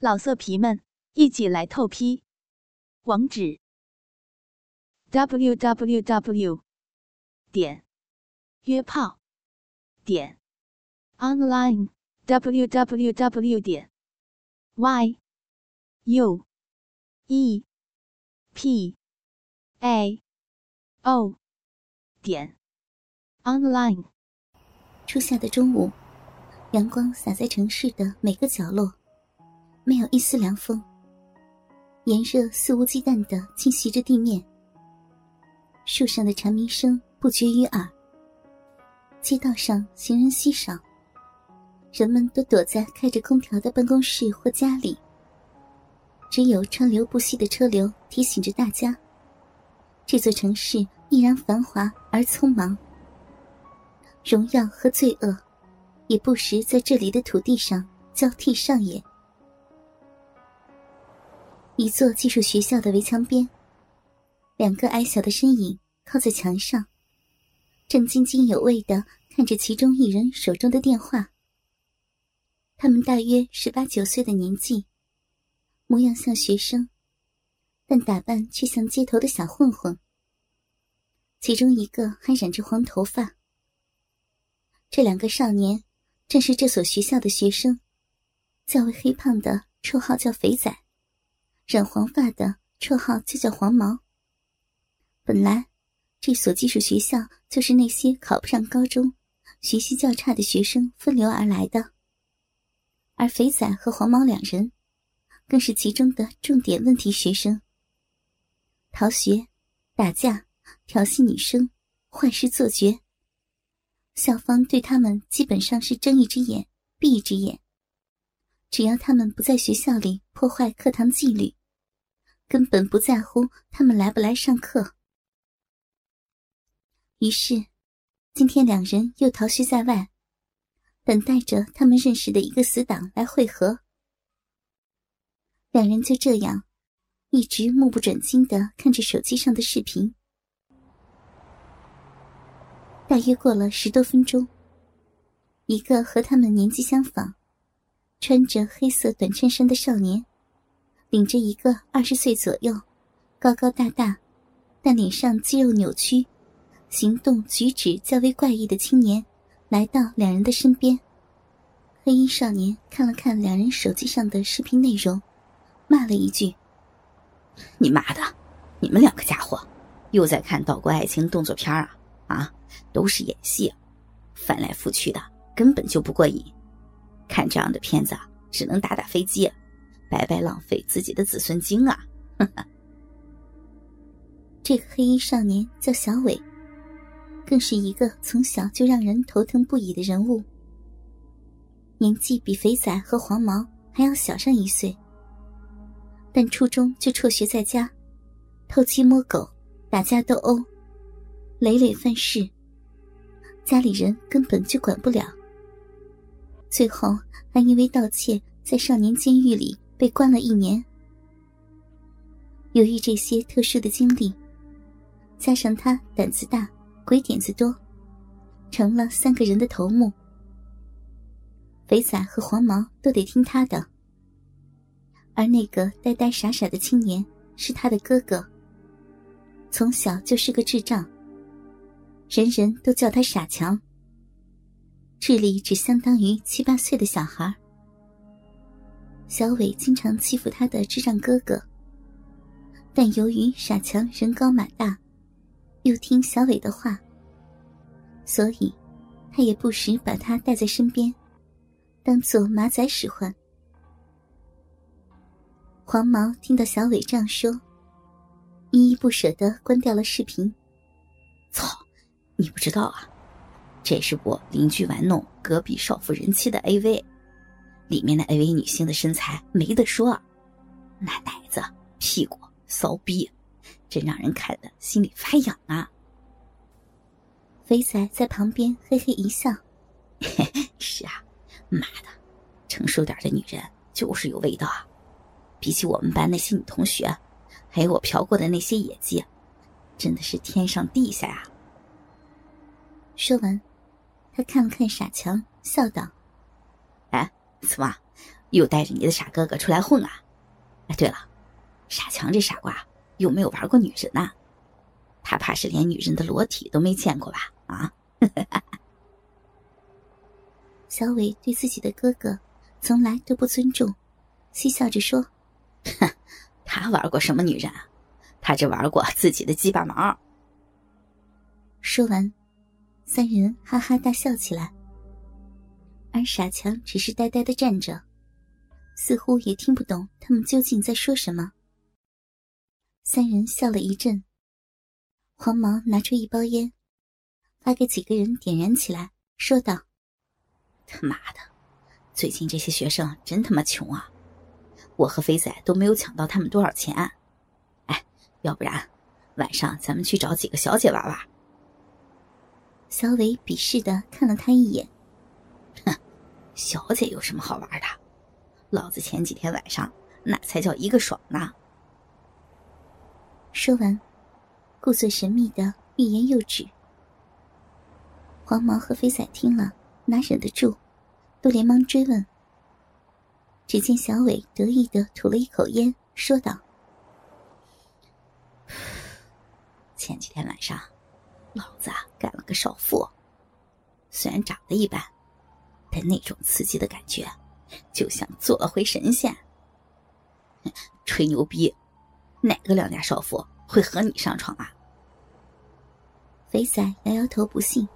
老色皮们，一起来透批！网址：w w w 点约炮点 online w w w 点 y u e p a o 点 online。初夏的中午，阳光洒在城市的每个角落。没有一丝凉风，炎热肆无忌惮的侵袭着地面。树上的蝉鸣声不绝于耳。街道上行人稀少，人们都躲在开着空调的办公室或家里。只有川流不息的车流提醒着大家，这座城市依然繁华而匆忙。荣耀和罪恶，也不时在这里的土地上交替上演。一座技术学校的围墙边，两个矮小的身影靠在墙上，正津津有味的看着其中一人手中的电话。他们大约十八九岁的年纪，模样像学生，但打扮却像街头的小混混。其中一个还染着黄头发。这两个少年正是这所学校的学生，较为黑胖的，绰号叫肥仔。染黄发的绰号就叫黄毛。本来，这所技术学校就是那些考不上高中、学习较差的学生分流而来的。而肥仔和黄毛两人，更是其中的重点问题学生。逃学、打架、调戏女生、坏事做绝，校方对他们基本上是睁一只眼闭一只眼。只要他们不在学校里破坏课堂纪律。根本不在乎他们来不来上课。于是，今天两人又逃学在外，等待着他们认识的一个死党来会合。两人就这样，一直目不转睛的看着手机上的视频。大约过了十多分钟，一个和他们年纪相仿、穿着黑色短衬衫的少年。领着一个二十岁左右、高高大大，但脸上肌肉扭曲、行动举止较为怪异的青年，来到两人的身边。黑衣少年看了看两人手机上的视频内容，骂了一句：“你妈的，你们两个家伙，又在看岛国爱情动作片啊？啊，都是演戏，翻来覆去的，根本就不过瘾。看这样的片子，只能打打飞机。”白白浪费自己的子孙精啊！这个黑衣少年叫小伟，更是一个从小就让人头疼不已的人物。年纪比肥仔和黄毛还要小上一岁，但初中就辍学在家，偷鸡摸狗、打架斗殴，累累犯事，家里人根本就管不了。最后还因为盗窃，在少年监狱里。被关了一年。由于这些特殊的经历，加上他胆子大、鬼点子多，成了三个人的头目。肥仔和黄毛都得听他的，而那个呆呆傻傻的青年是他的哥哥。从小就是个智障，人人都叫他傻强，智力只相当于七八岁的小孩。小伟经常欺负他的智障哥哥，但由于傻强人高马大，又听小伟的话，所以他也不时把他带在身边，当做马仔使唤。黄毛听到小伟这样说，依依不舍的关掉了视频。操，你不知道啊，这是我邻居玩弄隔壁少妇人妻的 AV。里面的 AV 女星的身材没得说，那奶子、屁股、骚逼，真让人看的心里发痒啊！肥仔在旁边嘿嘿一笑：“ 是啊，妈的，成熟点的女人就是有味道啊！比起我们班那些女同学，还有我嫖过的那些野鸡，真的是天上地下呀！”说完，他看了看傻强，笑道。怎么，又带着你的傻哥哥出来混啊？哎，对了，傻强这傻瓜有没有玩过女人呐？他怕是连女人的裸体都没见过吧？啊！小伟对自己的哥哥从来都不尊重，嬉笑着说：“哼，他玩过什么女人啊？他只玩过自己的鸡巴毛。”说完，三人哈哈大笑起来。而傻强只是呆呆的站着，似乎也听不懂他们究竟在说什么。三人笑了一阵，黄毛拿出一包烟，发给几个人点燃起来，说道：“他妈的，最近这些学生真他妈穷啊！我和肥仔都没有抢到他们多少钱。哎，要不然晚上咱们去找几个小姐玩玩。”小伟鄙视的看了他一眼。哼 小姐有什么好玩的？老子前几天晚上那才叫一个爽呢！说完，故作神秘的欲言又止。黄毛和飞仔听了，哪忍得住，都连忙追问。只见小伟得意的吐了一口烟，说道：“前几天晚上，老子干了个少妇，虽然长得一般。”那种刺激的感觉，就像做了回神仙。吹牛逼，哪个良家少妇会和你上床啊？肥仔摇摇头不信。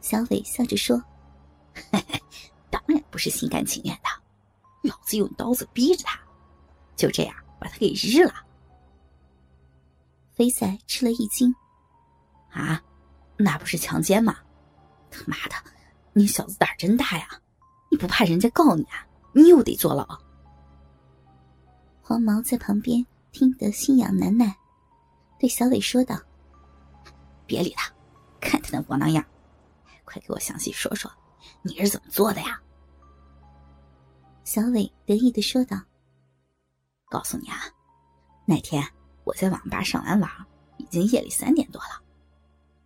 小伟笑着说：“ 当然不是心甘情愿的，老子用刀子逼着他，就这样把他给日了。”肥仔吃了一惊：“啊，那不是强奸吗？他妈的！”你小子胆真大呀！你不怕人家告你啊？你又得坐牢。黄毛在旁边听得心痒难耐，对小伟说道：“别理他，看他那窝囊样，快给我详细说说，你是怎么做的呀？”小伟得意的说道：“告诉你啊，那天我在网吧上完网，已经夜里三点多了。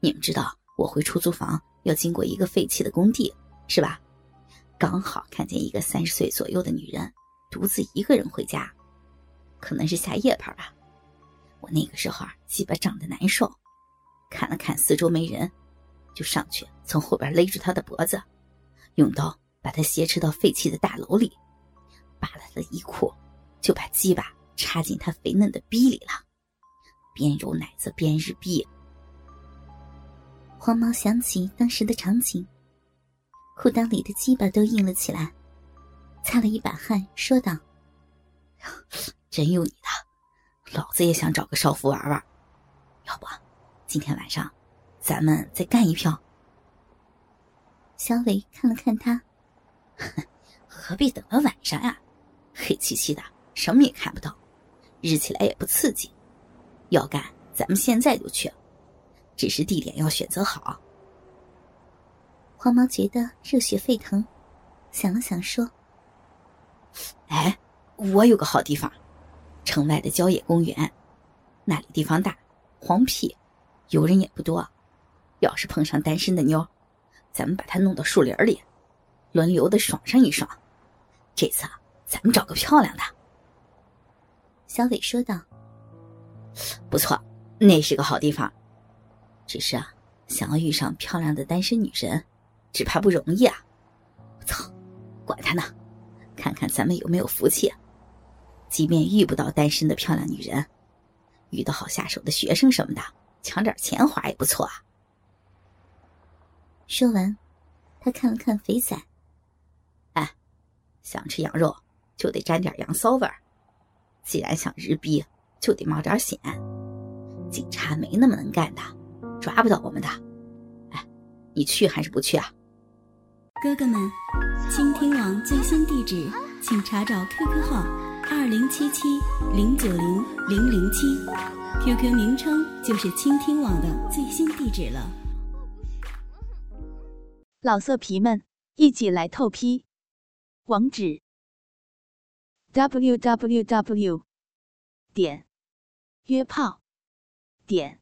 你们知道我回出租房。”要经过一个废弃的工地，是吧？刚好看见一个三十岁左右的女人独自一个人回家，可能是下夜班吧。我那个时候啊，鸡巴胀得难受，看了看四周没人，就上去从后边勒住她的脖子，用刀把她挟持到废弃的大楼里，扒了她的衣裤，就把鸡巴插进她肥嫩的逼里了，边揉奶子边日逼。黄毛想起当时的场景，裤裆里的鸡巴都硬了起来，擦了一把汗，说道：“ 真有你的，老子也想找个少妇玩玩。要不，今天晚上咱们再干一票？”小伟看了看他，何必等到晚上呀？黑漆漆的，什么也看不到，日起来也不刺激。要干，咱们现在就去。只是地点要选择好。黄毛觉得热血沸腾，想了想说：“哎，我有个好地方，城外的郊野公园，那里地方大，荒僻，游人也不多。要是碰上单身的妞，咱们把她弄到树林里，轮流的爽上一爽。这次啊咱们找个漂亮的。”小伟说道：“不错，那是个好地方。”只是啊，想要遇上漂亮的单身女人，只怕不容易啊！我操，管他呢，看看咱们有没有福气。即便遇不到单身的漂亮女人，遇到好下手的学生什么的，抢点钱花也不错啊。说完，他看了看肥仔，哎，想吃羊肉就得沾点羊骚味儿，既然想日逼，就得冒点险。警察没那么能干的。抓不到我们的，哎，你去还是不去啊？哥哥们，倾听网最新地址，请查找 QQ 号二零七七零九零零零七，QQ 名称就是倾听网的最新地址了。老色皮们，一起来透批，网址：w w w. 点约炮点。